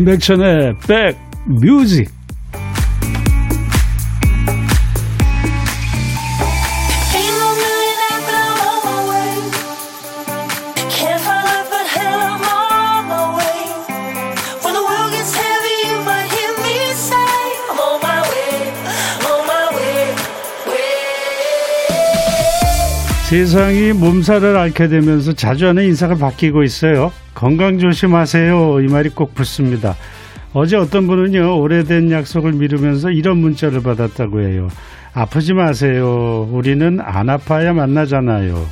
임백천의 백뮤직 세상이 몸살을 앓게 되면서 자주 하는 인사가 바뀌고 있어요. 건강 조심하세요. 이 말이 꼭 붙습니다. 어제 어떤 분은요, 오래된 약속을 미루면서 이런 문자를 받았다고 해요. 아프지 마세요. 우리는 안 아파야 만나잖아요.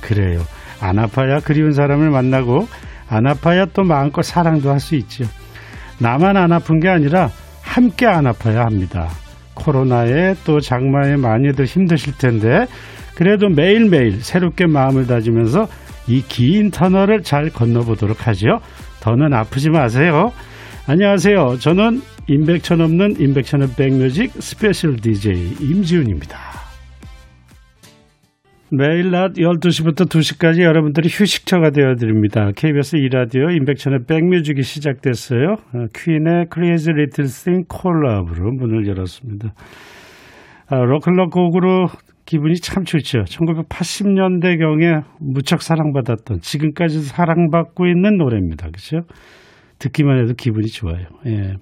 그래요. 안 아파야 그리운 사람을 만나고, 안 아파야 또 마음껏 사랑도 할 수 있죠. 나만 안 아픈 게 아니라 함께 안 아파야 합니다. 코로나에 또 장마에 많이들 힘드실 텐데, 그래도 매일매일 새롭게 마음을 다지면서 이 긴 터널을 잘 건너보도록 하죠. 더는 아프지 마세요. 안녕하세요. 저는 임백천 없는 임백천의 백뮤직 special DJ 임지훈입니다. 매일 낮 12시부터 2시까지 여러분들이 휴식처가 되어드립니다. KBS 2라디오 임백천의 백뮤직이 시작됐어요. 어, 퀸의 Crazy Little Thing Called Love로 문을 열었습니다. 아, 로큰롤 곡으로 기분이 참 좋죠. 1980년대경에 무척 사랑받았던 지금까지도 사랑받고 있는 노래입니다. 그렇죠? 듣기만 해도 기분이 좋아요. 예.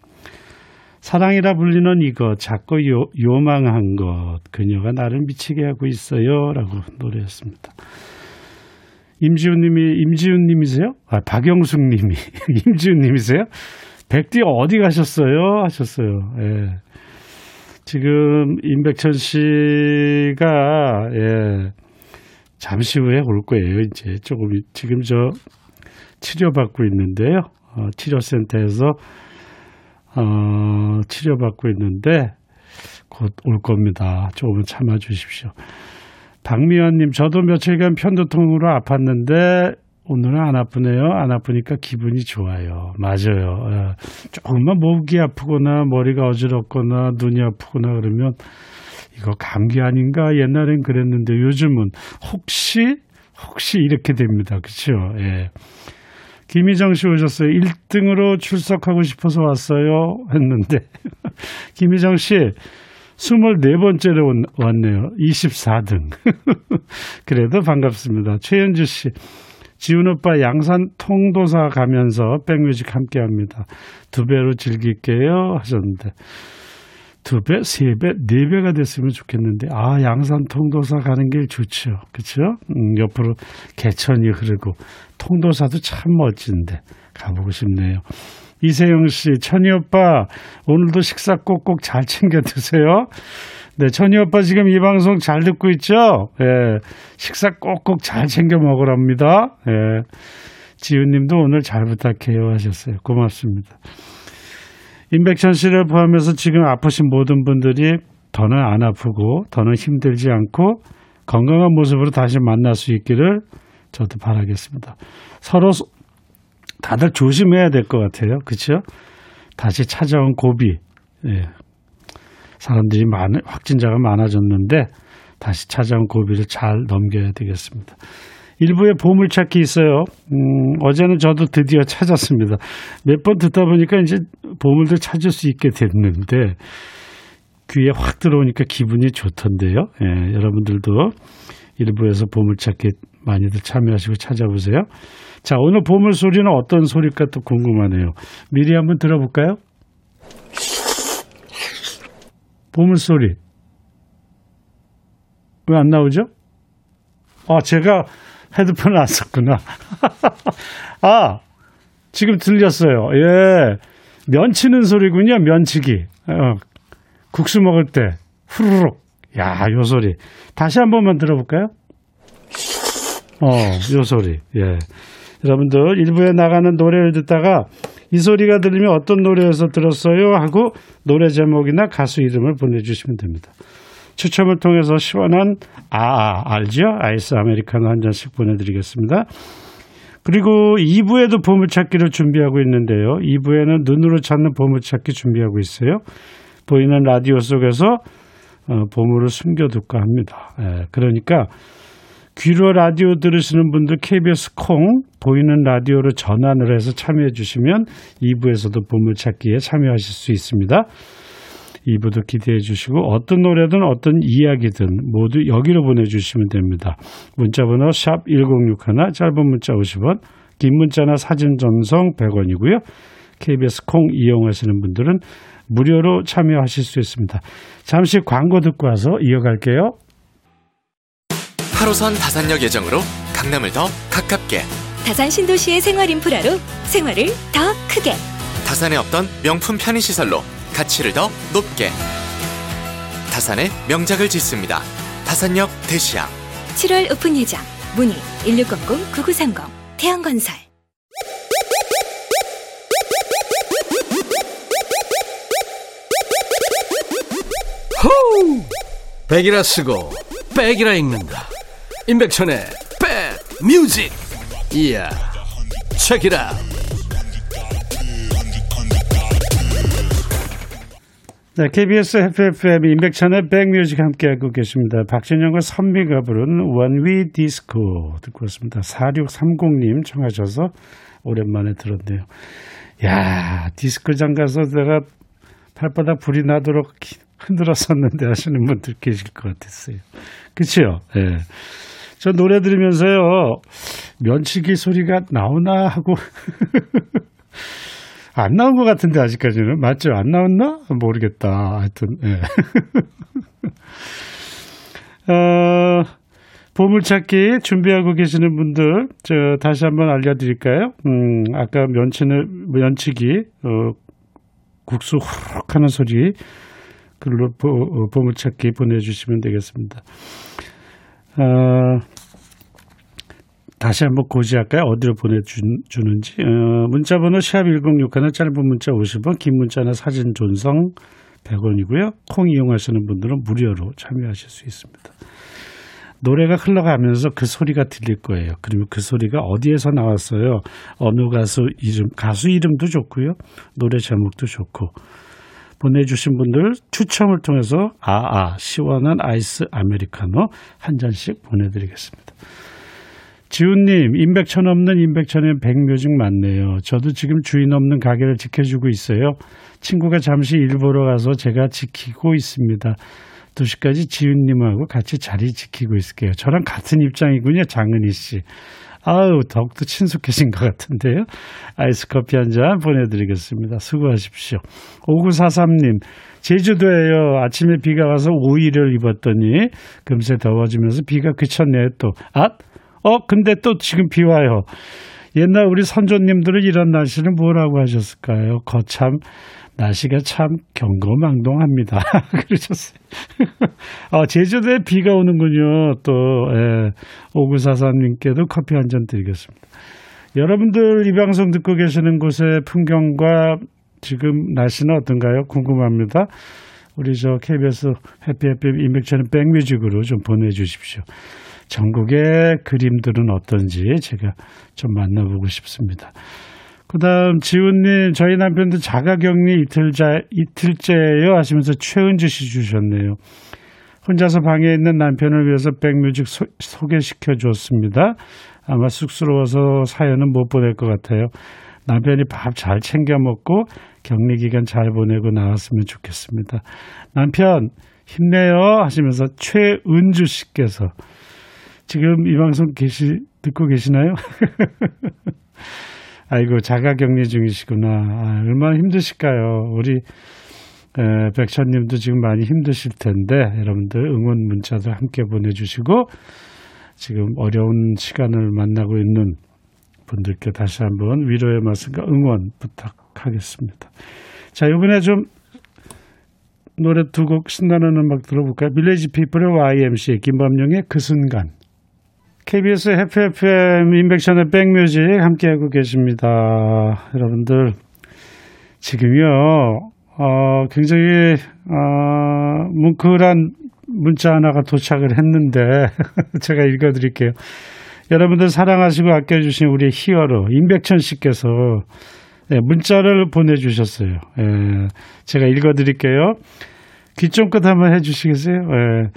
사랑이라 불리는 이것, 자꾸 요, 요망한 것, 그녀가 나를 미치게 하고 있어요. 라고 노래했습니다. 임지훈 님이, 임지훈 님이세요? 아, 박영숙 님이, 임지훈 님이세요? 백디 어디 가셨어요? 하셨어요. 예. 지금 임백천 씨가 예, 잠시 후에 올 거예요. 이제 조금 지금 저 치료받고 있는데요. 어, 치료센터에서 어, 치료받고 있는데 곧 올 겁니다. 조금 참아 주십시오. 박미연님, 저도 며칠간 편두통으로 아팠는데 오늘은 안 아프네요. 안 아프니까 기분이 좋아요. 맞아요. 예. 조금만 목이 아프거나 머리가 어지럽거나 눈이 아프거나 그러면 이거 감기 아닌가 옛날엔 그랬는데 요즘은 혹시 혹시 이렇게 됩니다. 그렇죠? 예. 김희정 씨 오셨어요. 1등으로 출석하고 싶어서 왔어요. 했는데 김희정 씨 24번째로 왔네요. 24등. 그래도 반갑습니다. 최현주 씨 지훈 오빠 양산 통도사 가면서 백뮤직 함께 합니다. 두 배로 즐길게요 하셨는데 두 배, 세 배, 네 배가 됐으면 좋겠는데 아 양산 통도사 가는 길 좋죠, 그렇죠? 음, 옆으로 개천이 흐르고 통도사도 참 멋진데 가보고 싶네요. 이세영 씨, 천희 오빠 오늘도 식사 꼭꼭 잘 챙겨 드세요. 네, 천희 오빠 지금 이 방송 잘 듣고 있죠? 예, 식사 꼭꼭 잘 챙겨 먹으랍니다. 예, 지훈님도 오늘 잘 부탁해요 하셨어요. 고맙습니다. 임백천 씨를 포함해서 지금 아프신 모든 분들이 더는 안 아프고 더는 힘들지 않고 건강한 모습으로 다시 만날 수 있기를 저도 바라겠습니다. 서로 다들 조심해야 될 것 같아요. 그렇죠? 다시 찾아온 고비, 예, 사람들이 많은 확진자가 많아졌는데 다시 찾아온 고비를 잘 넘겨야 되겠습니다. 일부에 보물찾기 있어요. 음, 어제는 저도 드디어 찾았습니다. 몇 번 듣다 보니까 이제 보물들 찾을 수 있게 됐는데 귀에 확 들어오니까 기분이 좋던데요. 예, 여러분들도 일부에서 보물찾기 많이들 참여하시고 찾아보세요. 자, 오늘 보물 소리는 어떤 소리일까 또 궁금하네요. 미리 한번 들어볼까요? 보물소리. 왜 안 나오죠? 아, 제가 헤드폰을 안 썼구나. 아, 지금 들렸어요. 예. 면치는 소리군요, 면치기. 어, 국수 먹을 때, 후루룩. 야, 요 소리. 다시 한 번만 들어볼까요? 어, 요 소리. 예. 여러분들, 일부에 나가는 노래를 듣다가 이 소리가 들리면 어떤 노래에서 들었어요? 하고 노래 제목이나 가수 이름을 보내주시면 됩니다. 추첨을 통해서 시원한 아, 아 알죠? 아이스 아메리카노 한 잔씩 보내드리겠습니다. 그리고 2부에도 보물찾기를 준비하고 있는데요. 2부에는 눈으로 찾는 보물찾기 준비하고 있어요. 보이는 라디오 속에서 어, 보물을 숨겨둘까 합니다. 예, 그러니까 귀로 라디오 들으시는 분들 KBS 콩 보이는 라디오로 전환을 해서 참여해 주시면 2부에서도 보물찾기에 참여하실 수 있습니다. 2부도 기대해 주시고 어떤 노래든 어떤 이야기든 모두 여기로 보내주시면 됩니다. 문자번호 샵 1061, 짧은 문자 50원, 긴 문자나 사진 전송 100원이고요. KBS 콩 이용하시는 분들은 무료로 참여하실 수 있습니다. 잠시 광고 듣고 와서 이어갈게요. 8호선 다산역 예정으로 강남을 더 가깝게 다산 신도시의 생활 인프라로 생활을 더 크게 다산에 없던 명품 편의 시설로 가치를 더 높게 다산의 명작을 짓습니다. 다산역 대시양 7월 오픈 예정 문의 1600-9930 태영건설 호우! 백이라 쓰고 백이라 읽는다. 임백천의 백 뮤직. 이야. 체키라. 네, KBS FFM 임백천의 백뮤직 함께하고 계십니다. 박진영과 선미가 부른 원위 디스코 듣고 있습니다. 4630님 청하셔서 오랜만에 들었네요. 야 디스코장 가서 내가 발바닥 불이 나도록 흔들었었는데 하시는 분들 계실 것 같았어요. 그치요? 저 노래 들으면서요, 면치기 소리가 나오나 하고, 안 나온 것 같은데, 아직까지는. 맞죠? 안 나왔나? 모르겠다. 하여튼, 예. 어, 보물찾기 준비하고 계시는 분들, 저, 다시 한번 알려드릴까요? 음, 아까 면치는, 면치기, 어, 국수 후룩 하는 소리, 글로 보, 보물찾기 보내주시면 되겠습니다. 어, 다시 한번 고지할까요? 어디로 보내주는지. 어, 문자번호 샵1061 짧은 문자 50원, 긴 문자나 사진 존성 100원이고요. 콩 이용하시는 분들은 무료로 참여하실 수 있습니다. 노래가 흘러가면서 그 소리가 들릴 거예요. 그리고 그 소리가 어디에서 나왔어요? 어느 가수 이름, 가수 이름도 좋고요. 노래 제목도 좋고. 보내주신 분들 추첨을 통해서 아아 시원한 아이스 아메리카노 한 잔씩 보내드리겠습니다. 지훈님, 임백천 없는 임백천의 백묘직 맞네요. 저도 지금 주인 없는 가게를 지켜주고 있어요. 친구가 잠시 일 보러 가서 제가 지키고 있습니다. 2시까지 지훈님하고 같이 자리 지키고 있을게요. 저랑 같은 입장이군요, 장은희 씨. 아우, 더욱더 친숙해진 것 같은데요. 아이스 커피 한 잔 보내드리겠습니다. 수고하십시오. 5943님, 제주도에요. 아침에 비가 와서 우의를 입었더니 금세 더워지면서 비가 그쳤네요, 또. 아, 어, 근데 또 지금 비 와요. 옛날 우리 선조님들은 이런 날씨는 뭐라고 하셨을까요? 거참 날씨가 참 경거망동합니다. 그러셨어요. 아, 제주도에 비가 오는군요. 또, 예, 오구사사님께도 커피 한 잔 드리겠습니다. 여러분들 이 방송 듣고 계시는 곳의 풍경과 지금 날씨는 어떤가요? 궁금합니다. 우리 저 KBS 해피해피 인백천의 백뮤직으로 좀 보내주십시오. 전국의 그림들은 어떤지 제가 좀 만나보고 싶습니다. 그 다음 지훈님 저희 남편도 자가격리 이틀자, 이틀째예요 하시면서 최은주 씨 주셨네요. 혼자서 방에 있는 남편을 위해서 백뮤직 소, 소개시켜 줬습니다. 아마 쑥스러워서 사연은 못 보낼 것 같아요. 남편이 밥 잘 챙겨 먹고 격리 기간 잘 보내고 나왔으면 좋겠습니다. 남편 힘내요 하시면서 최은주 씨께서 지금 이 방송 계시 듣고 계시나요? 아이고 자가격리 중이시구나. 아, 얼마나 힘드실까요? 우리 에, 백천님도 지금 많이 힘드실 텐데 여러분들 응원 문자도 함께 보내주시고 지금 어려운 시간을 만나고 있는 분들께 다시 한번 위로의 말씀과 응원 부탁하겠습니다. 자 이번에 좀 노래 두 곡 신나는 음악 들어볼까요? 빌레이지 피플의 YMC의 김범용의 그 순간 KBS 해피 FM 인백션의 백뮤직 함께하고 계십니다. 여러분들 지금요 어, 굉장히 어, 뭉클한 문자 하나가 도착을 했는데 제가 읽어드릴게요. 여러분들 사랑하시고 아껴주신 우리 히어로 임백천 씨께서 네, 문자를 보내주셨어요. 예, 제가 읽어드릴게요. 귀 쫑긋 한번 해주시겠어요? 예.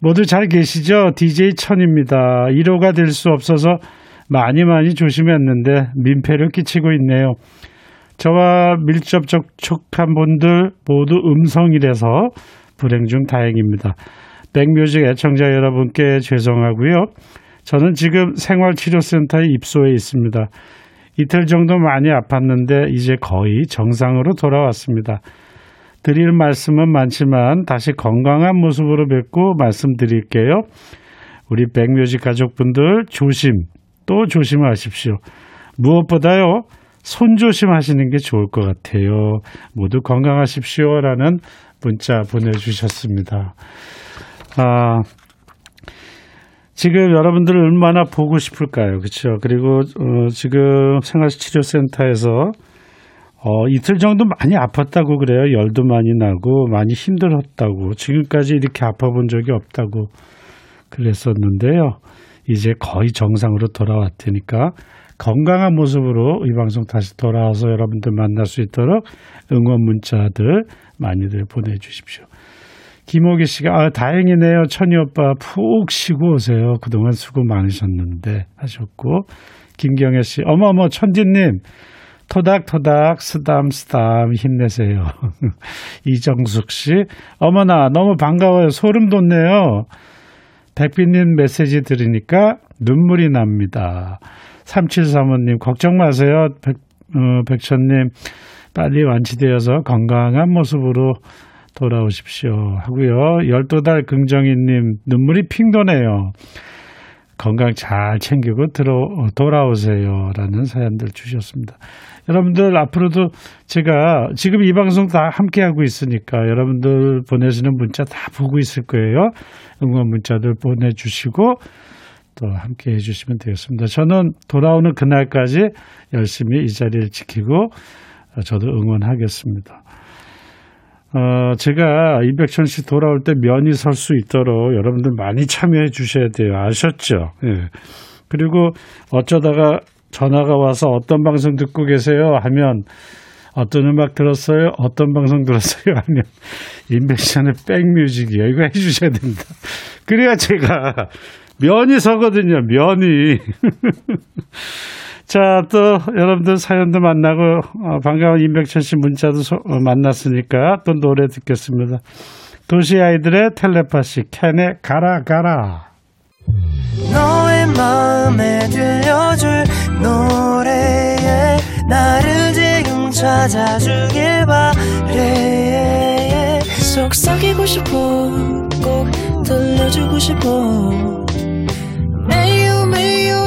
모두 잘 계시죠? DJ 천입니다. 1호가 될 수 없어서 많이 많이 조심했는데 민폐를 끼치고 있네요. 저와 밀접 접촉한 분들 모두 음성이라서 불행 중 다행입니다. 백뮤직 애청자 여러분께 죄송하고요. 저는 지금 생활치료센터에 입소해 있습니다. 이틀 정도 많이 아팠는데 이제 거의 정상으로 돌아왔습니다. 드릴 말씀은 많지만 다시 건강한 모습으로 뵙고 말씀드릴게요. 우리 백뮤직 가족분들 조심 또 조심하십시오. 무엇보다요. 손 조심하시는 게 좋을 것 같아요. 모두 건강하십시오라는 문자 보내주셨습니다. 아, 지금 여러분들 얼마나 보고 싶을까요? 그렇죠? 그리고 어, 지금 생활치료센터에서 어, 이틀 정도 많이 아팠다고 그래요. 열도 많이 나고 많이 힘들었다고. 지금까지 이렇게 아파본 적이 없다고 그랬었는데요. 이제 거의 정상으로 돌아왔으니까 건강한 모습으로 이 방송 다시 돌아와서 여러분들 만날 수 있도록 응원 문자들 많이들 보내주십시오. 김호기 씨가 아, 다행이네요. 천희 오빠 푹 쉬고 오세요. 그동안 수고 많으셨는데 하셨고 김경혜 씨 어머어머 천디님 토닥토닥 쓰담쓰담 힘내세요. 이정숙 씨 어머나 너무 반가워요. 소름 돋네요. 백빈님 메시지 들으니까 눈물이 납니다. 3735님 걱정 마세요. 백, 어, 백천님 빨리 완치되어서 건강한 모습으로 돌아오십시오 하고요. 열두 달 긍정이님 눈물이 핑 도네요. 건강 잘 챙기고 들어 돌아오세요라는 사연들 주셨습니다. 여러분들 앞으로도 제가 지금 이 방송 다 함께 하고 있으니까 여러분들 보내시는 문자 다 보고 있을 거예요. 응원 문자들 보내주시고 또 함께 해주시면 되겠습니다. 저는 돌아오는 그날까지 열심히 이 자리를 지키고 저도 응원하겠습니다. 어, 제가 임백천 씨 돌아올 때 면이 설 수 있도록 여러분들 많이 참여해 주셔야 돼요. 아셨죠? 예. 그리고 어쩌다가 전화가 와서 어떤 방송 듣고 계세요? 하면 어떤 음악 들었어요? 어떤 방송 들었어요? 하면 임백천의 백뮤직이요. 이거 해 주셔야 됩니다. 그래야 제가 면이 서거든요. 면이. 자, 또 여러분들 사연도 만나고 어, 반가운 임백천 씨 문자도 소, 어, 만났으니까 또 노래 듣겠습니다. 도시 아이들의 텔레파시 캔의 가라 가라. 너의 마음에 들려줄 노래에 나를 지금 찾아주길 바래 속삭이고 싶어 꼭 들려주고 싶어 매우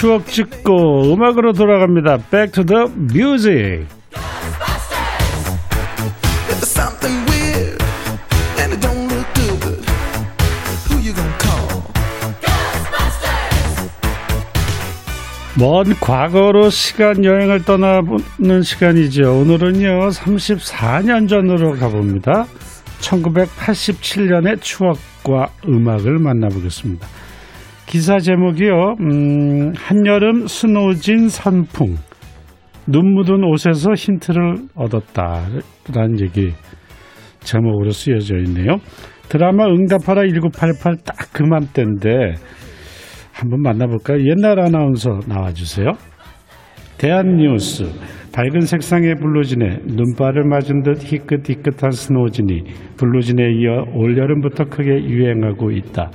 추억 찍고 음악으로 돌아갑니다. Back to the music. 먼 과거로 시간 여행을 떠나보는 시간이죠. 오늘은요, 34년 전으로 가봅니다. 1987년의 추억과 음악을 만나보겠습니다. 기사 제목이요, 음, 한여름 snow jean 선풍. 눈 묻은 옷에서 힌트를 얻었다. 라는 얘기 제목으로 쓰여져 있네요. 드라마 응답하라 1988 딱 그맘때인데, 한번 만나볼까요? 옛날 아나운서 나와주세요. 대한뉴스 밝은 색상의 블루진에 눈발을 맞은 듯 희끗희끗한 snow jean이 블루진에 이어 올여름부터 크게 유행하고 있다.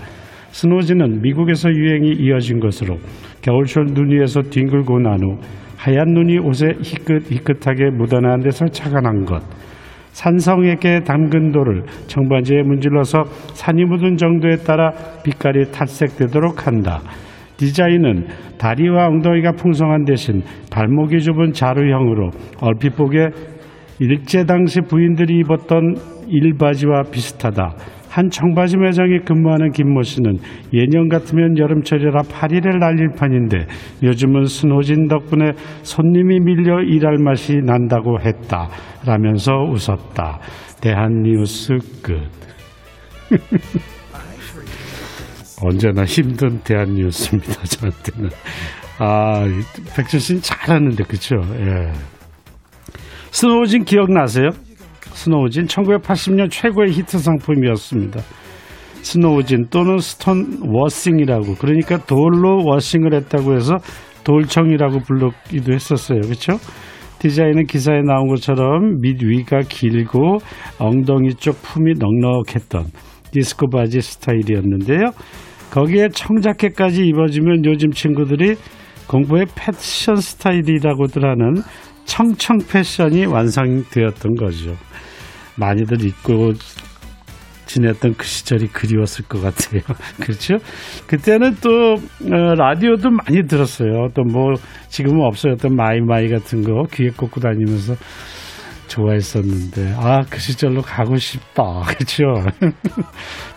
스노우진은 미국에서 유행이 이어진 것으로 겨울철 눈 위에서 뒹굴고 난 후 하얀 눈이 옷에 희끗희끗하게 묻어나는 데서 착안한 것. 산성에게 담근 돌을 청바지에 문질러서 산이 묻은 정도에 따라 빛깔이 탈색되도록 한다. 디자인은 다리와 엉덩이가 풍성한 대신 발목이 좁은 자루형으로 얼핏 보기에 일제 당시 부인들이 입었던 일바지와 비슷하다. 한 청바지 매장에 근무하는 김모 씨는 예년 같으면 여름철이라 파리를 날릴 판인데 요즘은 스노진 덕분에 손님이 밀려 일할 맛이 난다고 했다. 라면서 웃었다. 대한뉴스 끝. 언제나 힘든 대한뉴스입니다. 저한테는. 아, 백준 씨는 잘하는데, 그쵸? 예. snow jean 기억나세요? snow jean 1980년 최고의 히트 상품이었습니다. snow jean 또는 stone washing이라고 그러니까 돌로 washing을 했다고 해서 돌청이라고 불렀기도 했었어요. 그렇죠? 디자인은 기사에 나온 것처럼 밑 위가 길고 엉덩이 쪽 품이 넉넉했던 디스코 바지 스타일이었는데요. 거기에 청자켓까지 입어주면 요즘 친구들이 공부의 패션 스타일이라고들 하는 청청 패션이 완성되었던 거죠. 많이들 입고 지냈던 그 시절이 그리웠을 것 같아요. 그렇죠? 그때는 또 어, 라디오도 많이 들었어요. 또 뭐 지금은 없어졌던 마이마이 같은 거 귀에 꽂고 다니면서 좋아했었는데 아 그 시절로 가고 싶다. 그렇죠?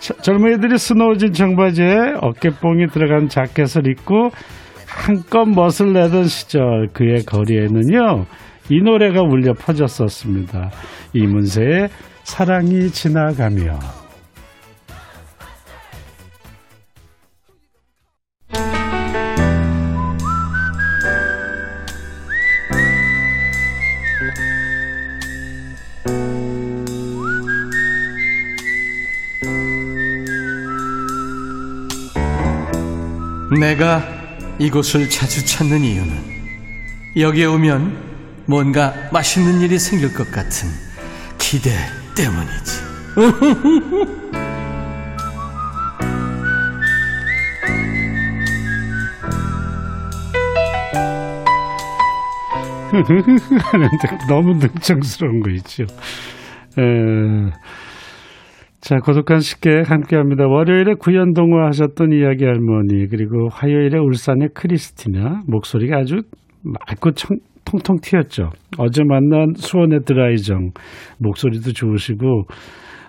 젊은이들이 스노우진 청바지에 어깨뽕이 들어간 자켓을 입고 한껏 멋을 내던 시절 그의 거리에는요 이 노래가 울려 퍼졌었습니다. 이문세의 사랑이 지나가며 내가 이곳을 자주 찾는 이유는 여기에 오면 뭔가 맛있는 일이 생길 것 같은 기대 때문이지. 하는데 너무 능청스러운 거 있죠. 에, 자, 고독한 식객 함께합니다. 월요일에 구연동화 하셨던 이야기 할머니 그리고 화요일에 울산의 크리스티나 목소리가 아주 맑고 청, 통통 튀었죠. 어제 만난 수원의 드라이정 목소리도 좋으시고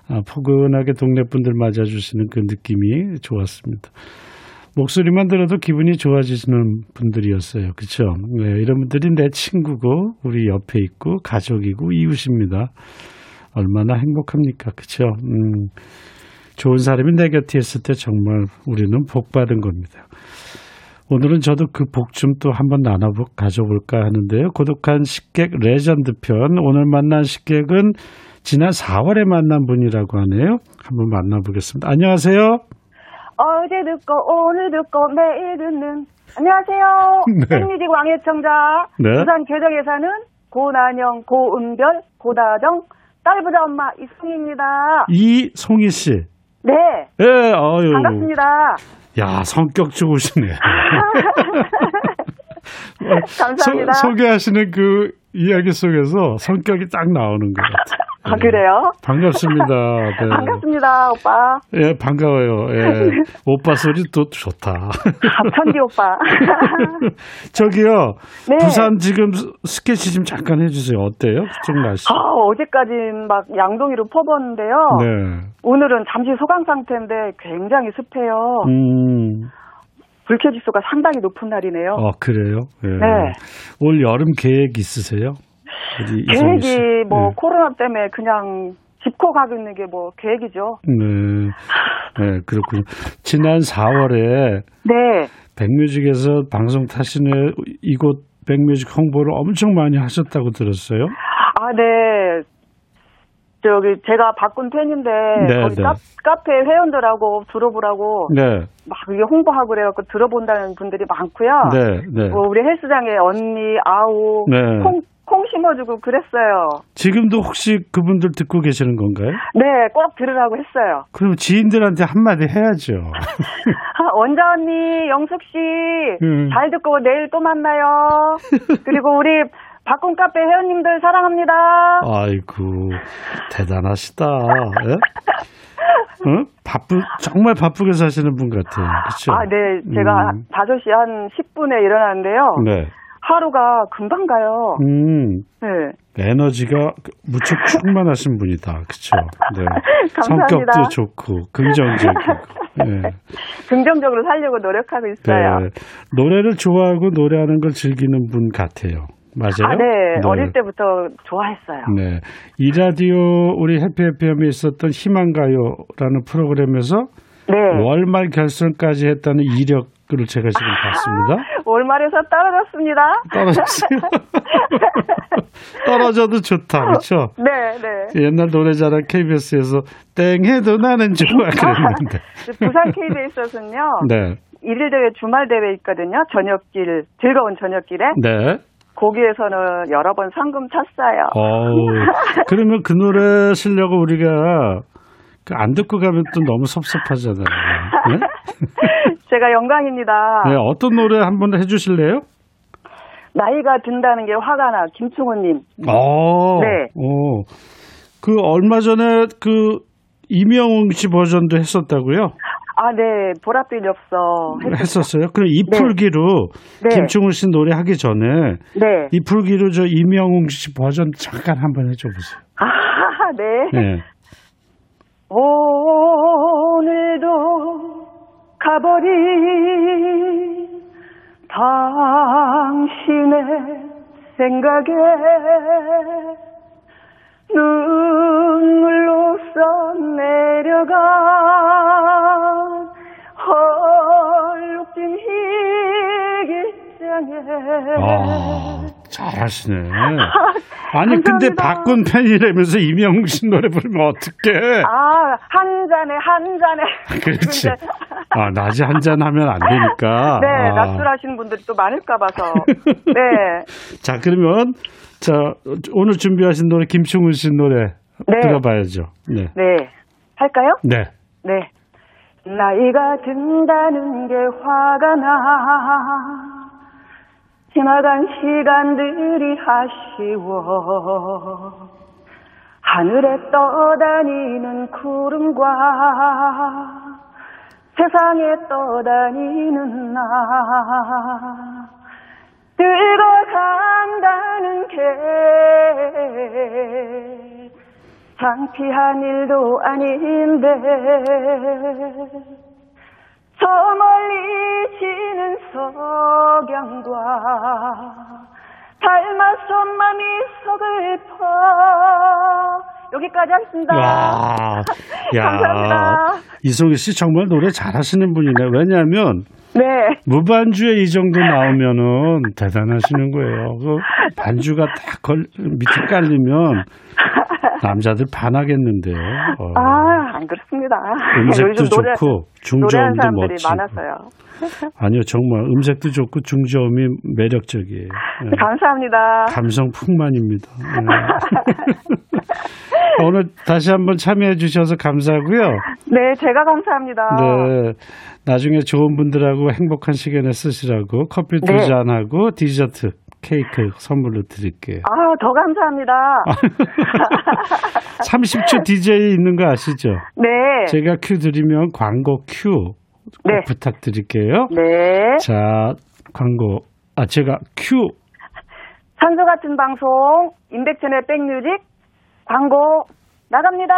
아, 포근하게 동네 분들 맞아주시는 그 느낌이 좋았습니다. 목소리만 들어도 기분이 좋아지시는 분들이었어요. 그렇죠? 네, 이런 분들이 내 친구고 우리 옆에 있고 가족이고 이웃입니다. 얼마나 행복합니까? 그렇죠? 음, 좋은 사람이 내 곁에 있을 때 정말 우리는 복 받은 겁니다. 오늘은 저도 그 복 좀 또 한번 나눠 가져볼까 하는데요. 고독한 식객 레전드 편 오늘 만난 식객은 지난 4월에 만난 분이라고 하네요. 한번 만나보겠습니다. 안녕하세요. 어제 듣고 오늘 듣고 매일 듣는 안녕하세요. 네. 백뮤직 왕애청자 네. 부산 계정에 사는 고난영 고은별 고다정 딸부자 엄마 이승희입니다. 이송희 씨. 네 예, 아유. 반갑습니다. 야, 성격 좋으시네. 감사합니다. 소, 소개하시는 그 이야기 속에서 성격이 딱 나오는 것 같아요. 아 그래요? 반갑습니다. 네. 반갑습니다 오빠. 예, 반가워요. 예. 오빠 소리 또 좋다. 아, 편지 오빠. 저기요. 네. 부산 지금 스- 스케치 좀 잠깐 해주세요. 어때요? 쪽 날씨. 아 어제까진 막 양동이로 퍼봤는데요. 네. 오늘은 잠시 소강 상태인데 굉장히 습해요. 음. 불쾌 지수가 상당히 높은 날이네요. 어, 그래요? 예. 네. 올 여름 계획 있으세요? 계획이 뭐 네. 코로나 때문에 그냥 짚고 가고 있는 게 뭐 계획이죠. 네. 네, 그렇군요. 지난 4월에 네. 백뮤직에서 방송 타신에 이곳 백뮤직 홍보를 엄청 많이 하셨다고 들었어요. 아, 네. 저기 제가 바꾼 팬인데 네, 거기 네. 카, 카페 회원들하고 들어보라고 네. 막 이게 홍보하고 그래갖고 들어본다는 분들이 많고요. 네, 네. 뭐 우리 헬스장에 언니, 아우, 네. 콩, 콩 심어주고 그랬어요. 지금도 혹시 그분들 듣고 계시는 건가요? 네, 꼭 들으라고 했어요. 그럼 지인들한테 한마디 해야죠. 아, 원자 언니, 영숙 씨, 음. 잘 듣고 내일 또 만나요. 그리고 우리 박공 카페 회원님들 사랑합니다. 아이고 대단하시다. 예? 어? 바쁘 정말 바쁘게 사시는 분 같아요. 그렇죠? 아, 네. 제가 음. 5시 한 10분에 일어나는데요. 네. 하루가 금방 가요. 음. 네. 에너지가 무척 충만하신 분이다. 그렇죠? 네. 감사합니다. 성격도 좋고 긍정적이고. 네. 긍정적으로 살려고 노력하고 있어요. 네. 노래를 좋아하고 노래하는 걸 즐기는 분 같아요. 맞아요? 아, 네. 어릴 때부터 좋아했어요. 네. 이 라디오 우리 해피해피함에 있었던 희망가요라는 프로그램에서 네. 월말 결선까지 했다는 이력을 제가 지금 봤습니다. 월말에서 떨어졌습니다. 떨어졌어요. 떨어져도 좋다. 그렇죠? 네, 네. 옛날 노래자랑 KBS에서 땡해도 나는 좋아 그랬는데. 부산 KBS에서는요. 네. 일일 대회 주말 대회 있거든요. 저녁길 즐거운 저녁길에 네. 거기에서는 여러 번 상금 탔어요. 그러면 그 노래 실려고 우리가 그안 듣고 가면 또 너무 섭섭하잖아요. 네? 제가 영광입니다. 네, 어떤 노래 한번 해주실래요? 나이가 든다는 게 화가 나 김충호님. 어, 네. 어, 그 얼마 전에 그 이명웅 씨 버전도 했었다고요? 아, 네. 보랏빛 엽서 했- 했었어요. 그럼 이풀기로 네. 김충훈 씨 노래 하기 전에 네. 이풀기로 저 이명웅 씨 버전 잠깐 한번 해줘 보세요. 아, 네. 네. 오늘도 가버린 당신의 생각에 눈물로 써 내려간 아, 잘하시네. 아니 근데. 박군 팬이라면서 이명웅 씨 노래 부르면 어떡해? 아, 한 잔에, 한 잔에. 그렇지. 아, 낮에 한 잔 하면 안 되니까. 네, 아. 낮술 하시는 분들이 또 많을까 봐서. 네. 자, 그러면 자, 오늘 준비하신 노래 김충훈 씨 노래 네. 들어봐야죠. 네. 네. 할까요? 네. 네. 나이가 든다는 게 화가 나. 지나간 시간들이 아쉬워. 하늘에 떠다니는 구름과 세상에 떠다니는 나. 늙어간다는 게 창피한 일도 아닌데 저 멀리 지는 석양과 닮아서 맘이 서글퍼 여기까지 하겠습니다. 와, 야, 감사합니다. 이송희 씨 정말 노래 잘하시는 분이네. 왜냐하면 네. 무반주에 이 정도 나오면은 대단하시는 거예요. 그 반주가 딱 걸, 밑에 깔리면 남자들 반하겠는데요. 어. 아, 안 그렇습니다. 음색도 노래, 좋고 중저음도 멋지고. 많아서요. 아니요, 정말 음색도 좋고 중저음이 매력적이에요. 네. 감사합니다. 감성 풍만입니다. 네. 오늘 다시 한번 참여해 주셔서 감사하고요. 네, 제가 감사합니다. 네. 나중에 좋은 분들하고 행복한 시간을 쓰시라고 커피 두 네. 잔하고 디저트 케이크 선물로 드릴게요. 아, 더 감사합니다. 30초 DJ 있는 거 아시죠? 네. 제가 큐 드리면 광고 큐꼭 네. 부탁드릴게요. 네. 자, 광고. 아, 제가 큐. 산소 같은 방송, 임백천의 백뮤직, 광고, 나갑니다.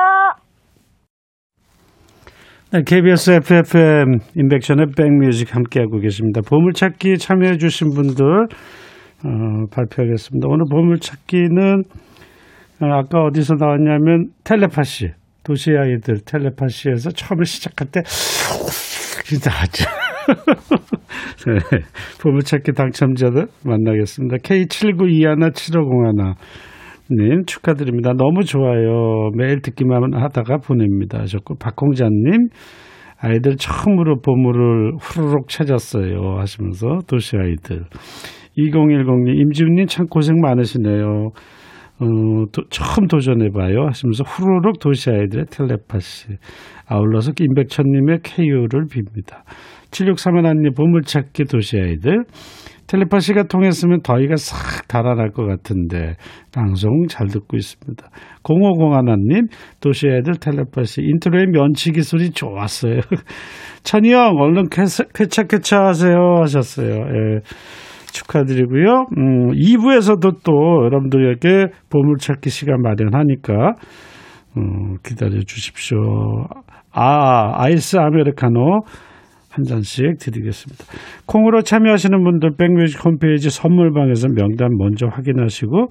네, KBS FFM 임백천의 백뮤직 함께하고 계십니다. 보물찾기 참여해주신 분들 어, 발표하겠습니다. 오늘 보물찾기는 어, 아까 어디서 나왔냐면 텔레파시 도시 아이들 텔레파시에서 처음에 시작할 때 나왔죠. 네, 보물찾기 당첨자들 만나겠습니다. K79217501 님 축하드립니다. 너무 좋아요. 매일 듣기만 하다가 보냅니다. 하셨고 박홍자 님 아이들 처음으로 보물을 후루룩 찾았어요 하시면서 도시 아이들 2010님 임지훈님 참 고생 많으시네요. 어, 도- 처음 도전해봐요 하시면서 후루룩 도시 아이들의 텔레파시 아울러서 임백천님의 쾌유를 빕니다. 7631님 보물찾기 도시 아이들 텔레파시가 통했으면 더위가 싹 달아날 것 같은데 방송 잘 듣고 있습니다. 0501 하나님 도시 애들 텔레파시 intro의 면치 기술이 좋았어요. 천이 형 얼른 쾌차 쾌차 하세요 하셨어요. 예. 축하드리고요. 음, 2부에서도 또 여러분들에게 보물찾기 시간 마련하니까 음, 기다려 주십시오. 아, 아이스 아메리카노 한 잔씩 드리겠습니다. 콩으로 참여하시는 분들 백뮤직 홈페이지 선물방에서 명단 먼저 확인하시고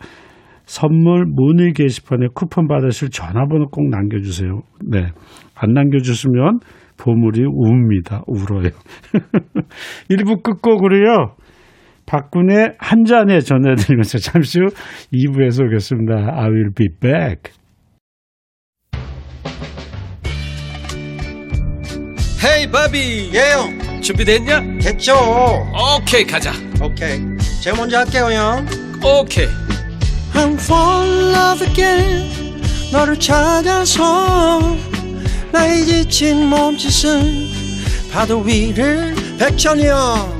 선물 문의 게시판에 쿠폰 받으실 전화번호 꼭 남겨주세요. 네. 안 남겨주시면 보물이 웁니다. 울어요. 1부 끝곡으로요. 박군의 한 잔에 전해드리면서 잠시 후 2부에서 오겠습니다. I will be back. 헤이 바비. 예영. 준비됐냐? 됐죠. 오케이 가자. 오케이. 제가 먼저 할게요 형. 오케이. I'm fall in love again. 너를 찾아서 나의 지친 몸짓은 파도 위를 백천이 형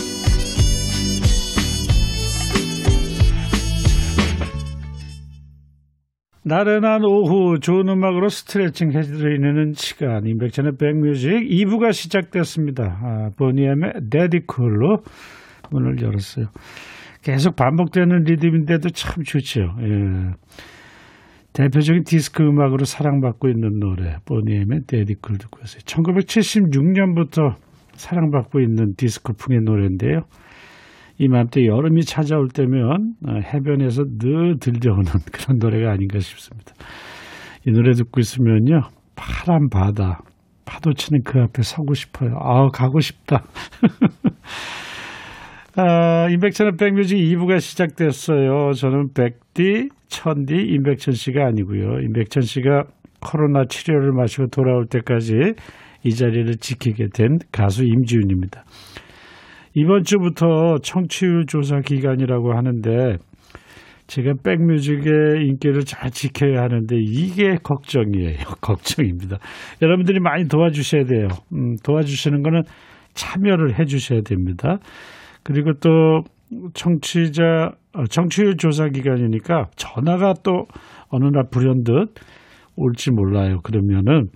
나른한 오후 좋은 음악으로 스트레칭 해드리는 시간 임백천의 백뮤직 2부가 시작됐습니다. 아, 보니엠의 Daddy Cool로 문을 열었어요. 계속 반복되는 리듬인데도 참 좋죠. 예. 대표적인 디스코 음악으로 사랑받고 있는 노래 보니엠의 Daddy Cool 듣고 있어요. 1976년부터 사랑받고 있는 디스코풍의 노래인데요. 이맘때 여름이 찾아올 때면 해변에서 늘 들려오는 그런 노래가 아닌가 싶습니다. 이 노래 듣고 있으면요. 파란 바다, 파도 치는 그 앞에 서고 싶어요. 아 가고 싶다. 아, 임백천의 백뮤직 2부가 시작됐어요. 저는 백디, 천디, 임백천 씨가 아니고요. 임백천 씨가 코로나 치료를 마치고 돌아올 때까지 이 자리를 지키게 된 가수 임지훈입니다. 이번 주부터 청취율 조사 기간이라고 하는데 제가 백뮤직의 인기를 잘 지켜야 하는데 이게 걱정이에요. 걱정입니다. 여러분들이 많이 도와주셔야 돼요. 음, 도와주시는 거는 참여를 해 주셔야 됩니다. 그리고 또 청취자 청취율 조사 기간이니까 전화가 또 어느 날 불현듯 올지 몰라요. 그러면은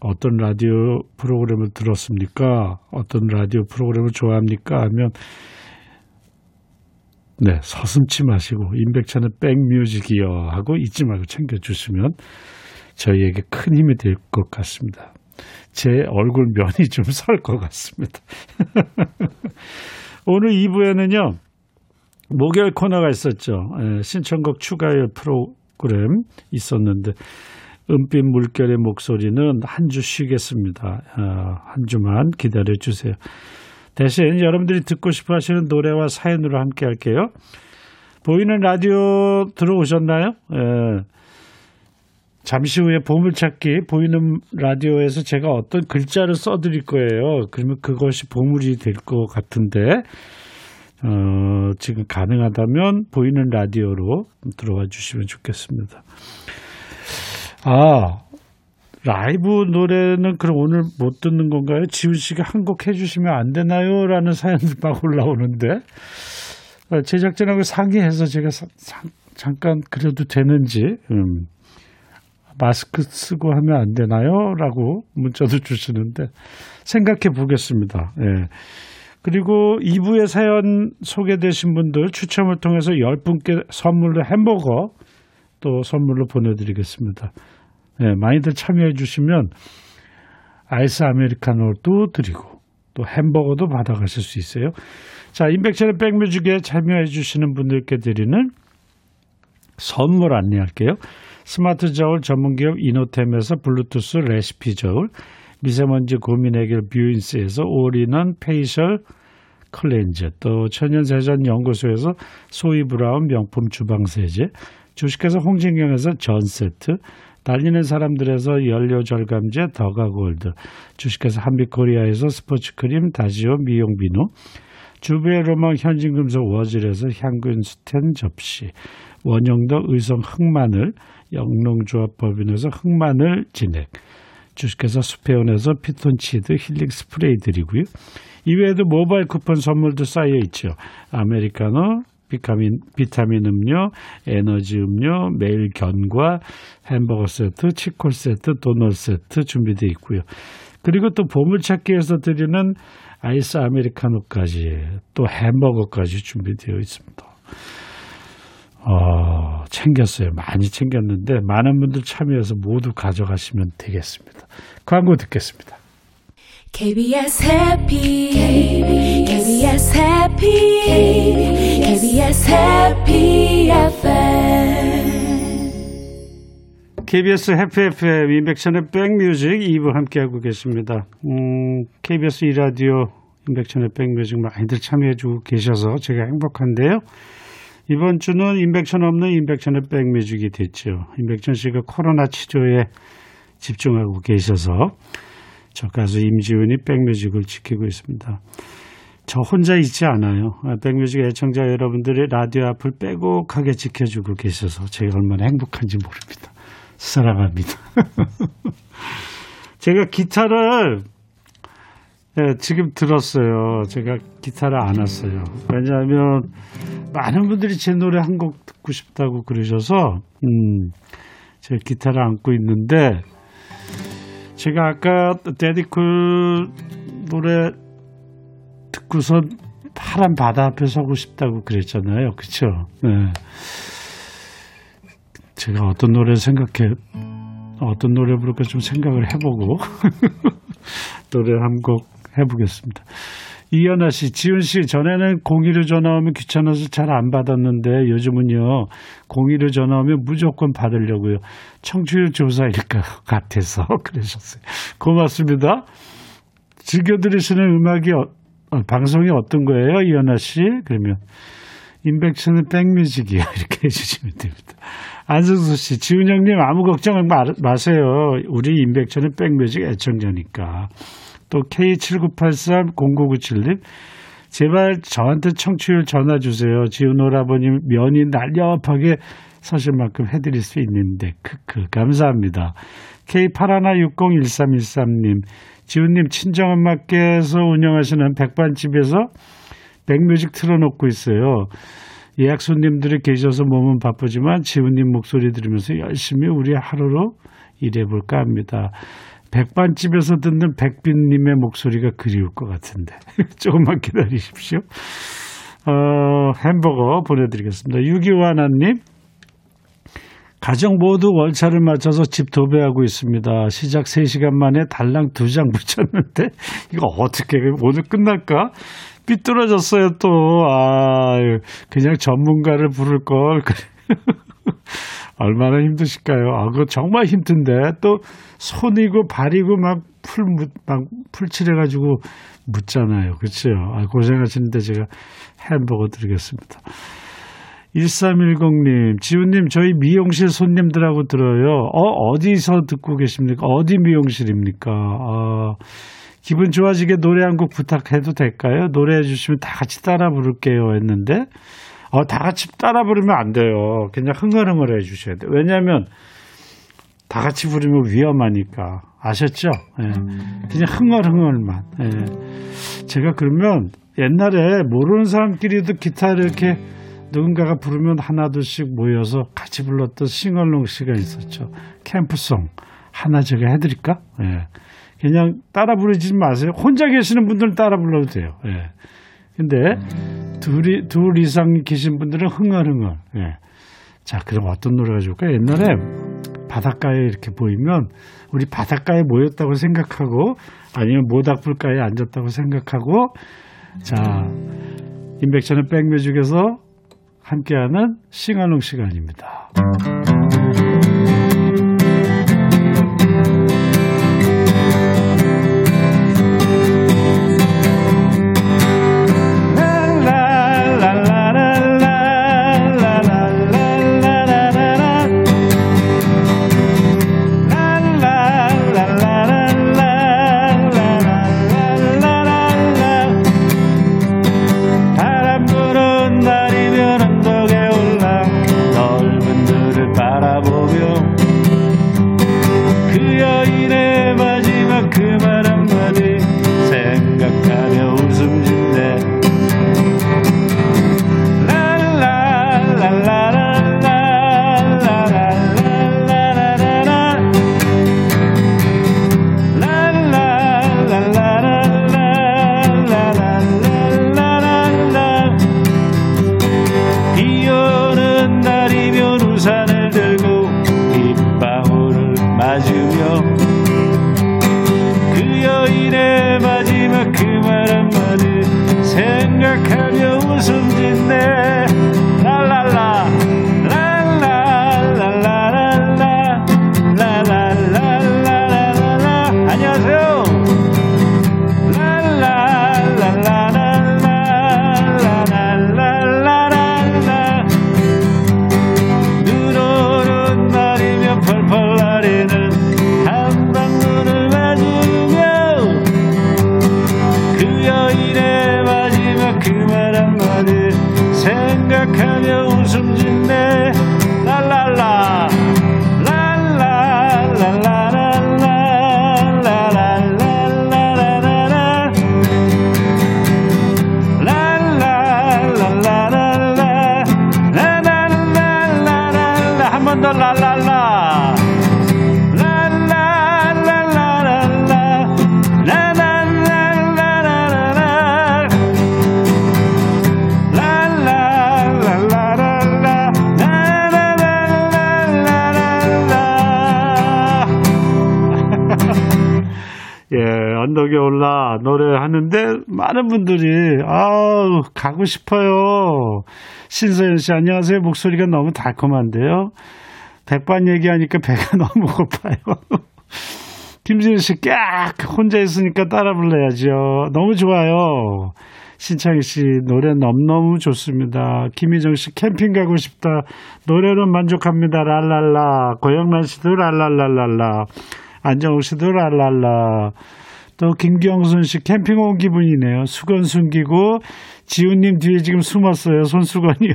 어떤 라디오 프로그램을 들었습니까? 어떤 라디오 프로그램을 좋아합니까? 하면 네 서슴치 마시고 임백천의 백뮤직이요 하고 잊지 말고 챙겨주시면 저희에게 큰 힘이 될 것 같습니다. 제 얼굴 면이 좀 설 것 같습니다. 오늘 2부에는요 목요일 코너가 있었죠. 예, 신청곡 추가열 프로그램 있었는데 은빛 물결의 목소리는 한 주 쉬겠습니다. 어, 한 주만 기다려 주세요. 대신 여러분들이 듣고 싶어 하시는 노래와 사연으로 함께 할게요. 보이는 라디오 들어오셨나요? 예. 잠시 후에 보물찾기 보이는 라디오에서 제가 어떤 글자를 써드릴 거예요. 그러면 그것이 보물이 될 것 같은데 어, 지금 가능하다면 보이는 라디오로 들어와 주시면 좋겠습니다. 아, 라이브 노래는 그럼 오늘 못 듣는 건가요? 지훈 씨가 한 곡 해주시면 안 되나요? 라는 사연들 막 올라오는데, 어, 제작진하고 상의해서 제가 사, 사, 잠깐 그래도 되는지, 음, 마스크 쓰고 하면 안 되나요? 라고 문자도 주시는데, 생각해 보겠습니다. 예. 그리고 2부의 사연 소개되신 분들 추첨을 통해서 10분께 선물로 햄버거 또 선물로 보내드리겠습니다. 네, 많이들 참여해 주시면 아이스 아메리카노도 드리고 또 햄버거도 받아가실 수 있어요. 자, 임백천의 백뮤직에 참여해 주시는 분들께 드리는 선물 안내할게요. 스마트 저울 전문기업 이노템에서 블루투스 레시피 저울, 미세먼지 고민 해결 뷰인스에서 all-in-one facial cleanser, 또 천연세정 연구소에서 소이 브라운 명품 주방세제, 주식회사 홍진경에서 전 세트, 달리는 사람들에서 연료 절감제 더가골드, 주식회사 한빛코리아에서 스포츠크림 다지오 미용 비누, 주부의 로망 현진금속 워즐에서 항균 스텐 접시, 원형덕 의성 흑마늘, 영농조합법인에서 흑마늘 진액, 주식회사 수페온에서 피톤치드 힐링 스프레이 드리고요. 이외에도 모바일 쿠폰 선물도 쌓여 있죠. 아메리카노, 비타민, 비타민 음료, 에너지 음료, 매일 견과, 햄버거 세트, 치콜 세트, 도넛 세트 준비되어 있고요. 그리고 또 보물찾기에서 드리는 아이스 아메리카노까지 또 햄버거까지 준비되어 있습니다. 어, 챙겼어요. 많이 챙겼는데 많은 분들 참여해서 모두 가져가시면 되겠습니다. 광고 듣겠습니다. KBS 해피 KBS 해피 KBS 해피 FM KBS 해피 FM 인백션의 백뮤직 2부 함께하고 계십니다. 음, KBS 2라디오 인백션의 백뮤직 많이들 참여해주고 계셔서 제가 행복한데요. 이번 주는 인백션 없는 인백션의 백뮤직이 됐죠. 인백션 씨가 코로나 치료에 집중하고 계셔서 저 가수 임지훈이 백뮤직을 지키고 있습니다. 저 혼자 있지 않아요. 백뮤직 애청자 여러분들이 라디오 앞을 빼곡하게 지켜주고 계셔서 제가 얼마나 행복한지 모릅니다. 사랑합니다. 제가 기타를 네, 지금 들었어요. 제가 기타를 안 왔어요. 왜냐하면 많은 분들이 제 노래 한 곡 듣고 싶다고 그러셔서 음, 제가 기타를 안고 있는데 제가 아까 데디쿨 노래 듣고선 파란 바다 앞에 서고 싶다고 그랬잖아요. 그렇죠? 네. 제가 어떤 노래 생각해 어떤 노래 부를까 좀 생각을 해보고 노래 한 곡 해보겠습니다. 이연아 씨, 지훈 씨, 전에는 02로 전화 오면 귀찮아서 잘 안 받았는데 요즘은요, 02로 전화 오면 무조건 받으려고요. 청취율 조사일 것 같아서 그러셨어요. 고맙습니다. 즐겨 들으시는 음악이, 어, 어, 방송이 어떤 거예요, 이연아 씨? 그러면, 인백션은 백뮤직이요. 이렇게 해주시면 됩니다. 안승수 씨, 지훈 형님 아무 걱정 마세요. 우리 인백션은 백뮤직 애청자니까. 또 K79830997님 제발 저한테 청취율 전화 주세요. 지훈 오라버님 면이 날렵하게 서실 만큼 해드릴 수 있는데 크크 감사합니다. K81601313님 지훈님 친정엄마께서 운영하시는 백반집에서 백뮤직 틀어놓고 있어요. 예약 손님들이 계셔서 몸은 바쁘지만 지훈님 목소리 들으면서 열심히 우리 하루로 일해볼까 합니다. 백반집에서 듣는 백빈님의 목소리가 그리울 것 같은데 조금만 기다리십시오. 어, 햄버거 보내드리겠습니다. 6.25 하나님 가정 모두 월차를 맞춰서 집 도배하고 있습니다. 시작 3시간 만에 달랑 두 장 붙였는데 이거 어떻게 오늘 끝날까? 삐뚤어졌어요 또. 아, 그냥 전문가를 부를 걸. 얼마나 힘드실까요? 아, 그거 정말 힘든데 또 손이고 발이고 막 풀, 막 풀칠해가지고 묻잖아요. 그렇죠? 아, 고생하시는데 제가 햄버거 드리겠습니다. 1310님, 지훈님, 저희 미용실 손님들하고 들어요. 어, 어디서 듣고 계십니까? 어디 미용실입니까? 어, 기분 좋아지게 노래 한 곡 부탁해도 될까요? 노래해 주시면 다 같이 따라 부를게요. 했는데, 어, 다 같이 따라 부르면 안 돼요. 그냥 흥얼흥얼 해 주셔야 돼요. 왜냐하면 다 같이 부르면 위험하니까. 아셨죠? 예. 그냥 흥얼흥얼만. 예. 제가 그러면 옛날에 모르는 사람끼리도 기타를 이렇게 누군가가 부르면 하나둘씩 모여서 같이 불렀던 싱얼롱 씨가 있었죠. 캠프송. 하나 제가 해드릴까? 예. 그냥 따라 부르지 마세요. 혼자 계시는 분들은 따라 불러도 돼요. 예. 근데 둘이 둘 이상 계신 분들은 흥얼흥얼. 예. 자, 그럼 어떤 노래가 좋을까? 옛날에 바닷가에 이렇게 보이면 우리 바닷가에 모였다고 생각하고 아니면 모닥불가에 앉았다고 생각하고 자, 인백션의 백뮤직에서 함께하는 싱어롱 시간입니다. 언덕에 올라 노래하는데 많은 분들이 아우 가고 싶어요. 신서연 씨 안녕하세요. 목소리가 너무 달콤한데요. 백반 얘기하니까 배가 너무 고파요. 김진우 씨, 깍! 혼자 있으니까 따라 불러야죠. 너무 좋아요. 신창희 씨, 노래 너무너무 좋습니다. 김희정 씨, 캠핑 가고 싶다. 노래로 만족합니다. 랄랄라. 고영란 씨도 랄랄랄랄라. 안정욱 씨도 랄랄라. 또 김경순 씨 캠핑 온 기분이네요. 수건 숨기고 지훈님 뒤에 지금 숨었어요. 손수건이요.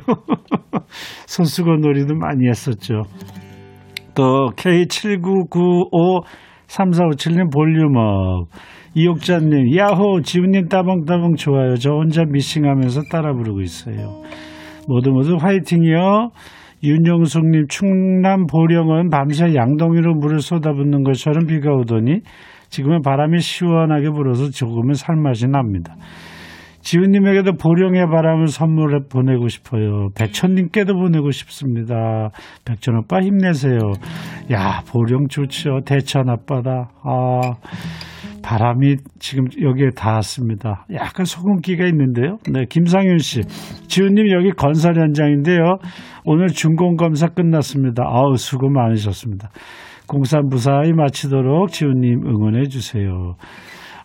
손수건 놀이도 많이 했었죠. 또 K79953457님 볼륨업 이옥자님 야호 지훈님 따봉따봉 좋아요. 저 혼자 미싱하면서 따라 부르고 있어요. 모두 모두 화이팅이요. 윤영숙님 충남 보령은 밤새 양동이로 물을 쏟아붓는 것처럼 비가 오더니 지금은 바람이 시원하게 불어서 조금은 살맛이 납니다. 지훈님에게도 보령의 바람을 선물해 보내고 싶어요. 백천님께도 보내고 싶습니다. 백천 오빠 힘내세요. 야, 보령 좋죠. 대천 앞바다. 아, 바람이 지금 여기에 닿았습니다. 약간 소금기가 있는데요. 네, 김상윤 씨. 지훈님 여기 건설 현장인데요. 오늘 준공검사 끝났습니다. 아우, 수고 많으셨습니다. 공사 무사히 마치도록 지훈님 응원해 주세요.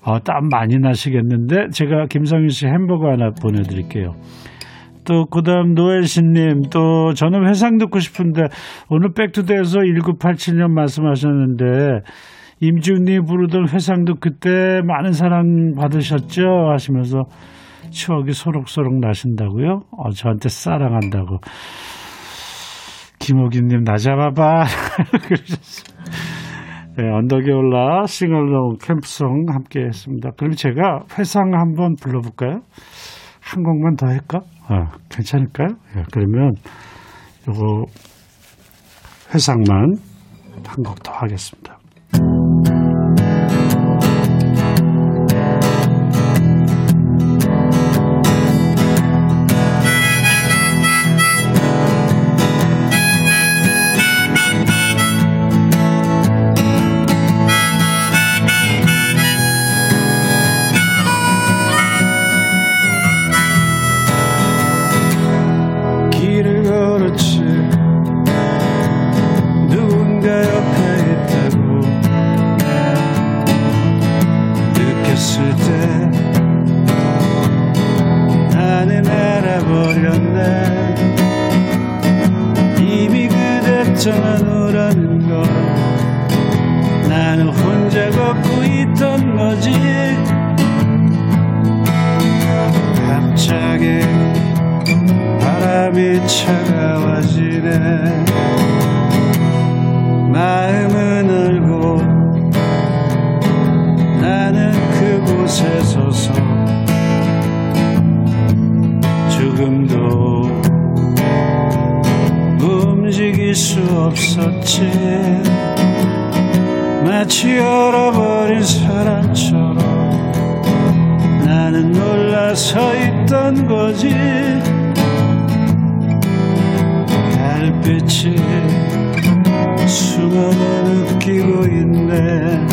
어, 땀 많이 나시겠는데 제가 김성윤 씨 햄버거 하나 보내드릴게요. 또 그다음 노엘씨님 또 저는 회상 듣고 싶은데 오늘 백투데이에서 1987년 말씀하셨는데 임지훈님 부르던 회상도 그때 많은 사랑 받으셨죠 하시면서 추억이 소록소록 나신다고요? 어, 저한테 사랑한다고 김호기님 나 잡아봐 그러셨어요. 네, 언덕에 올라 싱얼롱 캠프송 함께 했습니다. 그럼 제가 회상 한번 불러볼까요? 한 곡만 더 할까? 아, 괜찮을까요? 예, 그러면 요거 회상만 한 곡 더 하겠습니다. 있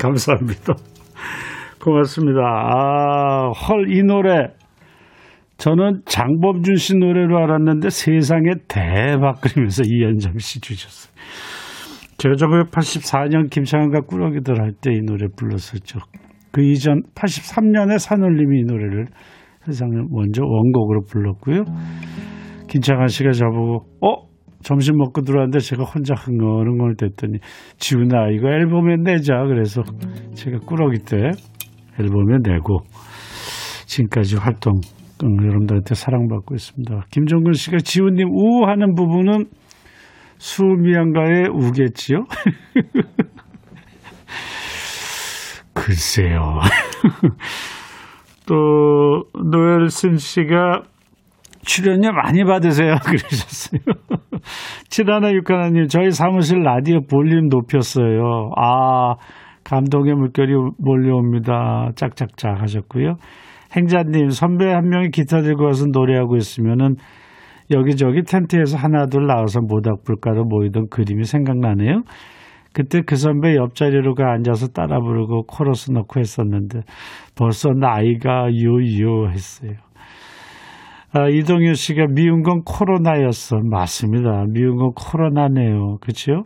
감사합니다. 고맙습니다. 아, 헐, 이 노래. 저는 장범준 씨 노래로 알았는데 세상에 대박 그러면서 이현정 씨 주셨어요. 제가 1984년 김창완과 꾸러기들 할 때 이 노래 불렀었죠. 그 이전 83년에 산울림이 이 노래를 세상에 먼저 원곡으로 불렀고요. 김창완 씨가 저보고 어? 점심 먹고 들어왔는데 제가 혼자 흥얼흥얼 됐더니 지훈아 이거 앨범에 내자 그래서 제가 꾸러기 때 앨범에 내고 지금까지 활동 음, 여러분들한테 사랑받고 있습니다. 김종근 씨가 지훈님 우 하는 부분은 수미양가의 우겠지요? 글쎄요. 또 노엘슨 씨가 출연료 많이 받으세요. 그러셨어요. 7161하나님, 저희 사무실 라디오 볼륨 높였어요. 아, 감동의 물결이 몰려옵니다. 짝짝짝 하셨고요. 행자님, 선배 한 명이 기타 들고 와서 노래하고 있으면은 여기저기 텐트에서 하나둘 나와서 모닥불가로 모이던 그림이 생각나네요. 그때 그 선배 옆자리로 가 앉아서 따라 부르고 코러스 넣고 했었는데 벌써 나이가 유유 했어요. 아, 이동효 씨가 미운 건 코로나였어. 맞습니다. 미운 건 코로나네요. 그렇죠?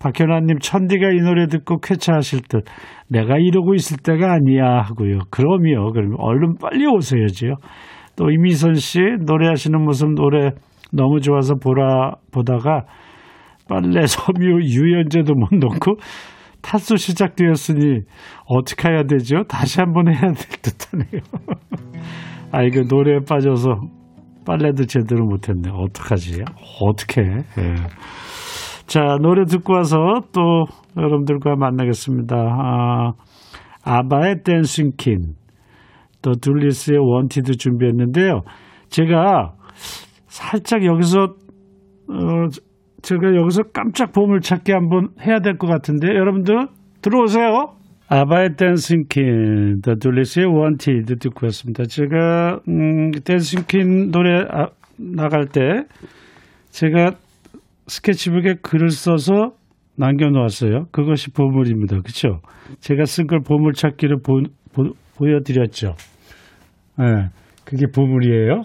박현아님 천디가 이 노래 듣고 쾌차하실 듯 내가 이러고 있을 때가 아니야 하고요. 그럼요. 그러면 얼른 빨리 오셔야지요. 또 이미선 씨 노래하시는 모습 노래 너무 좋아서 보라 보다가 빨래 섬유 유연제도 못 넣고 탓수 시작되었으니 어떻게 해야 되죠? 다시 한번 해야 될 듯하네요. 아 이거 노래에 빠져서 빨래도 제대로 못했네. 어떡하지? 어떻게? 예. 자 노래 듣고 와서 또 여러분들과 만나겠습니다. 아, 아바의 Dancing Queen, 또 둘리스의 Wanted 준비했는데요. 제가 살짝 여기서 어, 제가 여기서 깜짝 보물 찾기 한번 해야 될 것 같은데 여러분들 들어오세요. 아바의 Dancing Queen, 더 둘리스의 Wanted 듣고 왔습니다. 제가 음, Dancing Queen 노래 아, 나갈 때 제가 스케치북에 글을 써서 남겨놓았어요. 그것이 보물입니다. 그렇죠? 제가 쓴 걸 보물찾기를 보, 보, 여드렸죠 네, 그게 보물이에요.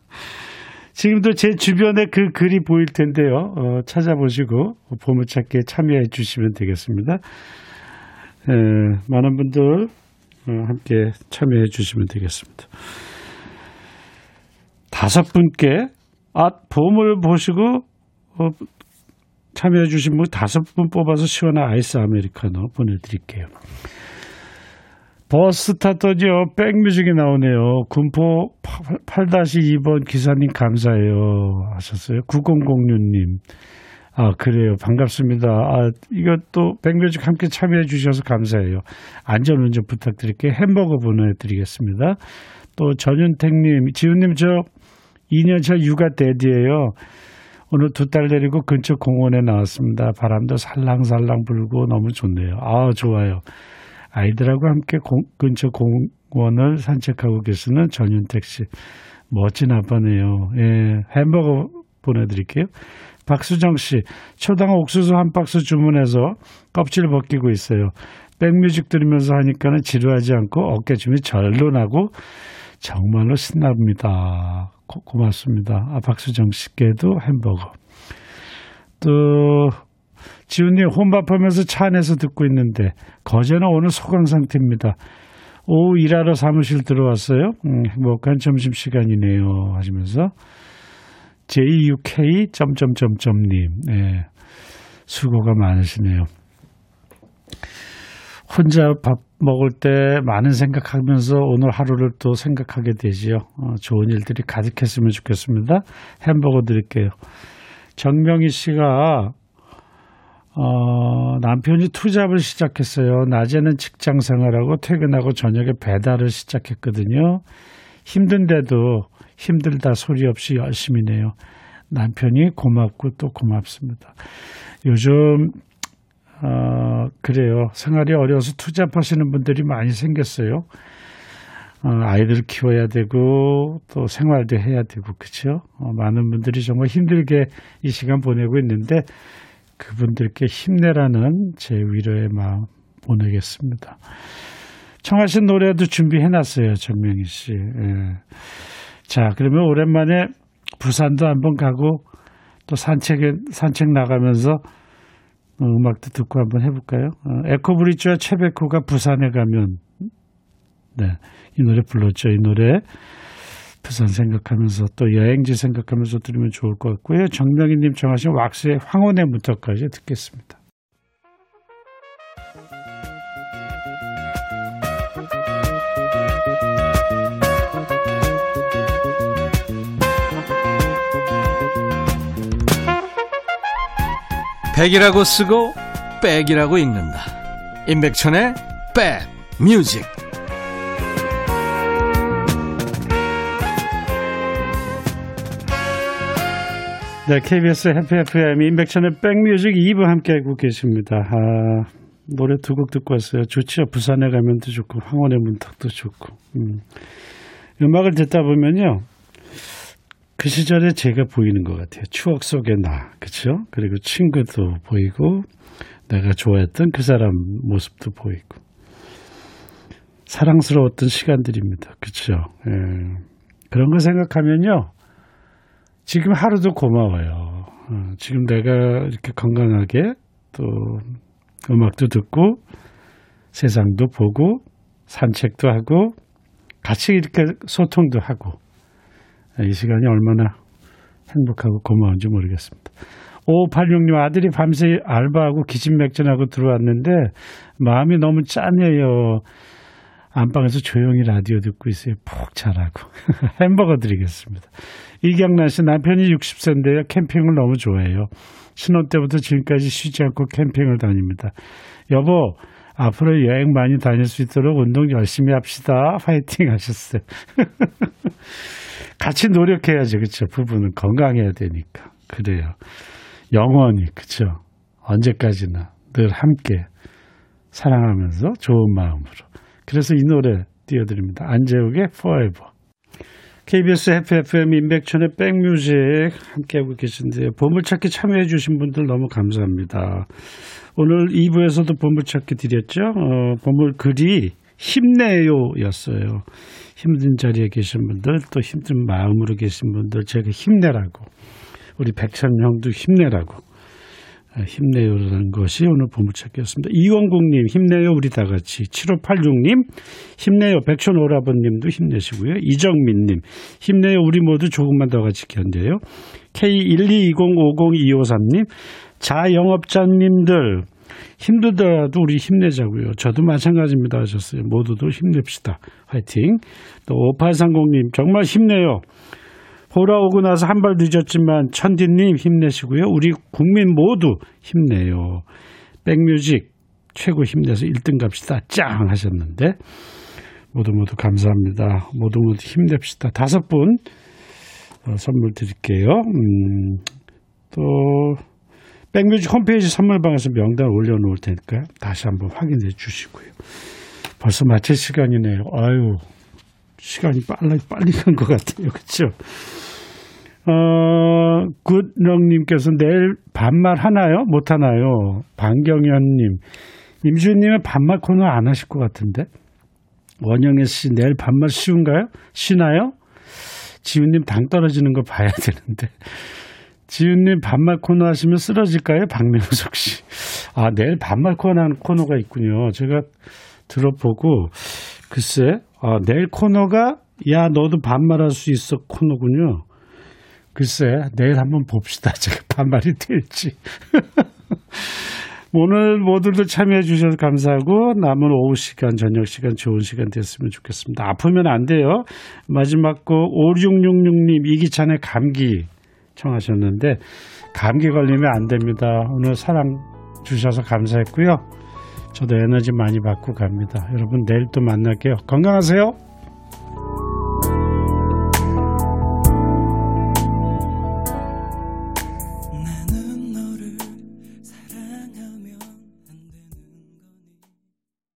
지금도 제 주변에 그 글이 보일 텐데요. 어, 찾아보시고 보물찾기에 참여해 주시면 되겠습니다. 에, 많은 분들 어, 함께 참여해 주시면 되겠습니다. 다섯 분께 아 보물 보시고 어, 참여해 주신 분 다섯 분 뽑아서 시원한 아이스 아메리카노 보내드릴게요. 버스 탔더니요 백뮤직이 나오네요. 군포 8-2번 기사님 감사해요 하셨어요. 9006님 아 그래요 반갑습니다. 아또 백뮤직 함께 참여해 주셔서 감사해요. 안전운전 부탁드릴게요. 햄버거 보내드리겠습니다. 또 전윤택님 지훈님 저 2년차 육아 데디예요. 오늘 두 딸 데리고 근처 공원에 나왔습니다. 바람도 살랑살랑 불고 너무 좋네요. 아, 좋아요. 아이들하고 함께 공, 근처 공원을 산책하고 계시는 전윤택 씨. 멋진 아빠네요. 예, 햄버거 보내드릴게요. 박수정 씨, 초당 옥수수 한 박스 주문해서 껍질 벗기고 있어요. 백뮤직 들으면서 하니까는 지루하지 않고 어깨춤이 절로 나고 정말로 신납니다. 고, 맙습니다 아, 박수정 씨께도 햄버거. 또 지훈님 혼밥하면서 차 안에서 듣고 있는데 거제는 오늘 소강 상태입니다. 오후 일하러 사무실 들어왔어요. 음, 행복한 점심시간이네요. 하시면서 JUK 점점점점님 네, 수고가 많으시네요. 혼자 밥 먹을 때 많은 생각하면서 오늘 하루를 또 생각하게 되지요. 어, 좋은 일들이 가득했으면 좋겠습니다. 햄버거 드릴게요. 정명희 씨가 어, 남편이 투잡을 시작했어요. 낮에는 직장 생활하고 퇴근하고 저녁에 배달을 시작했거든요. 힘든데도 힘들다 소리 없이 열심히 내요. 남편이 고맙고 또 고맙습니다. 요즘 어, 그래요. 생활이 어려워서 투잡하시는 분들이 많이 생겼어요. 어, 아이들 키워야 되고 또 생활도 해야 되고 그렇죠. 어, 많은 분들이 정말 힘들게 이 시간 보내고 있는데 그분들께 힘내라는 제 위로의 마음 보내겠습니다. 청하신 노래도 준비해놨어요, 정명희 씨. 예. 자, 그러면 오랜만에 부산도 한번 가고 또 산책에 산책 나가면서 어, 음악도 듣고 한번 해볼까요? 어, 에코브리츠와 최백호가 부산에 가면 네, 이 노래 불렀죠. 이 노래 부산 생각하면서 또 여행지 생각하면서 들으면 좋을 것 같고요. 정명희님 정하신 왁스의 황혼의 문턱까지 듣겠습니다. 백이라고 쓰고 백이라고 읽는다. 임백천의 백 뮤직. 네, KBS 해피 FM 임백천의 백뮤직 2부 함께하고 계십니다. 아, 노래 두 곡 듣고 왔어요. 좋죠. 부산에 가면도 좋고 황혼의 문턱도 좋고. 음. 음악을 듣다 보면요. 그 시절에 제가 보이는 것 같아요. 추억 속의 나, 그렇죠? 그리고 친구도 보이고 내가 좋아했던 그 사람 모습도 보이고 사랑스러웠던 시간들입니다. 그렇죠? 예. 그런 거 생각하면요. 지금 하루도 고마워요. 어, 지금 내가 이렇게 건강하게 또 음악도 듣고 세상도 보고 산책도 하고 같이 이렇게 소통도 하고 이 시간이 얼마나 행복하고 고마운지 모르겠습니다. 5586님 아들이 밤새 알바하고 기침맥진하고 들어왔는데 마음이 너무 짠해요. 안방에서 조용히 라디오 듣고 있어요. 푹 자라고. 햄버거 드리겠습니다. 이경란 씨 남편이 60세인데요. 캠핑을 너무 좋아해요. 신혼 때부터 지금까지 쉬지 않고 캠핑을 다닙니다. 여보, 앞으로 여행 많이 다닐 수 있도록 운동 열심히 합시다. 파이팅 하셨어요. 같이 노력해야죠. 그렇죠. 부부는 건강해야 되니까. 그래요. 영원히 그렇죠. 언제까지나 늘 함께 사랑하면서 좋은 마음으로. 그래서 이 노래 띄워드립니다. 안재욱의 Forever. KBS FFM 인백천의 백뮤직 함께하고 계신데요. 보물찾기 참여해주신 분들 너무 감사합니다. 오늘 2부에서도 보물찾기 드렸죠. 어, 보물글이 힘내요 였어요. 힘든 자리에 계신 분들, 또 힘든 마음으로 계신 분들, 제가 힘내라고. 우리 백천 형도 힘내라고. 힘내요라는 것이 오늘 보물찾기였습니다. 이원국님 힘내요 우리 다 같이 7586님 힘내요 백촌 오라버님도 힘내시고요. 이정민님 힘내요 우리 모두 조금만 더 같이 견뎌요. K122050253님 자영업자님들 힘들더라도 우리 힘내자고요. 저도 마찬가지입니다 하셨어요. 모두도 힘냅시다. 화이팅. 또 5830님 정말 힘내요. 보라 오고 나서 한 발 늦었지만 천디님 힘내시고요. 우리 국민 모두 힘내요. 백뮤직 최고 힘내서 1등 갑시다. 짱 하셨는데 모두 모두 감사합니다. 모두 모두 힘냅시다. 다섯 분 어, 선물 드릴게요. 음, 또 백뮤직 홈페이지 선물방에서 명단 올려놓을 테니까 다시 한번 확인해 주시고요. 벌써 마칠 시간이네요. 아유 시간이 빨리 빨리 간 것 같아요. 그렇죠? 어, 굿렁님께서 내일 반말 하나요? 못 하나요? 방경현님, 임주님은 반말 코너 안 하실 것 같은데? 원영애 씨 내일 반말 쉬운가요? 쉬나요? 지훈님 당 떨어지는 거 봐야 되는데. 지훈님 반말 코너 하시면 쓰러질까요? 박명석 씨. 아, 내일 반말 코너 하는 코너가 있군요. 제가 들어보고, 글쎄, 아, 내일 코너가, 야, 너도 반말할 수 있어 코너군요. 글쎄, 내일 한번 봅시다. 제가 반말이 될지. 오늘 모두들 참여해 주셔서 감사하고 남은 오후 시간, 저녁 시간 좋은 시간 됐으면 좋겠습니다. 아프면 안 돼요. 마지막 곡 5666님 이기찬의 감기 청하셨는데 감기 걸리면 안 됩니다. 오늘 사랑 주셔서 감사했고요. 저도 에너지 많이 받고 갑니다. 여러분 내일 또 만날게요. 건강하세요.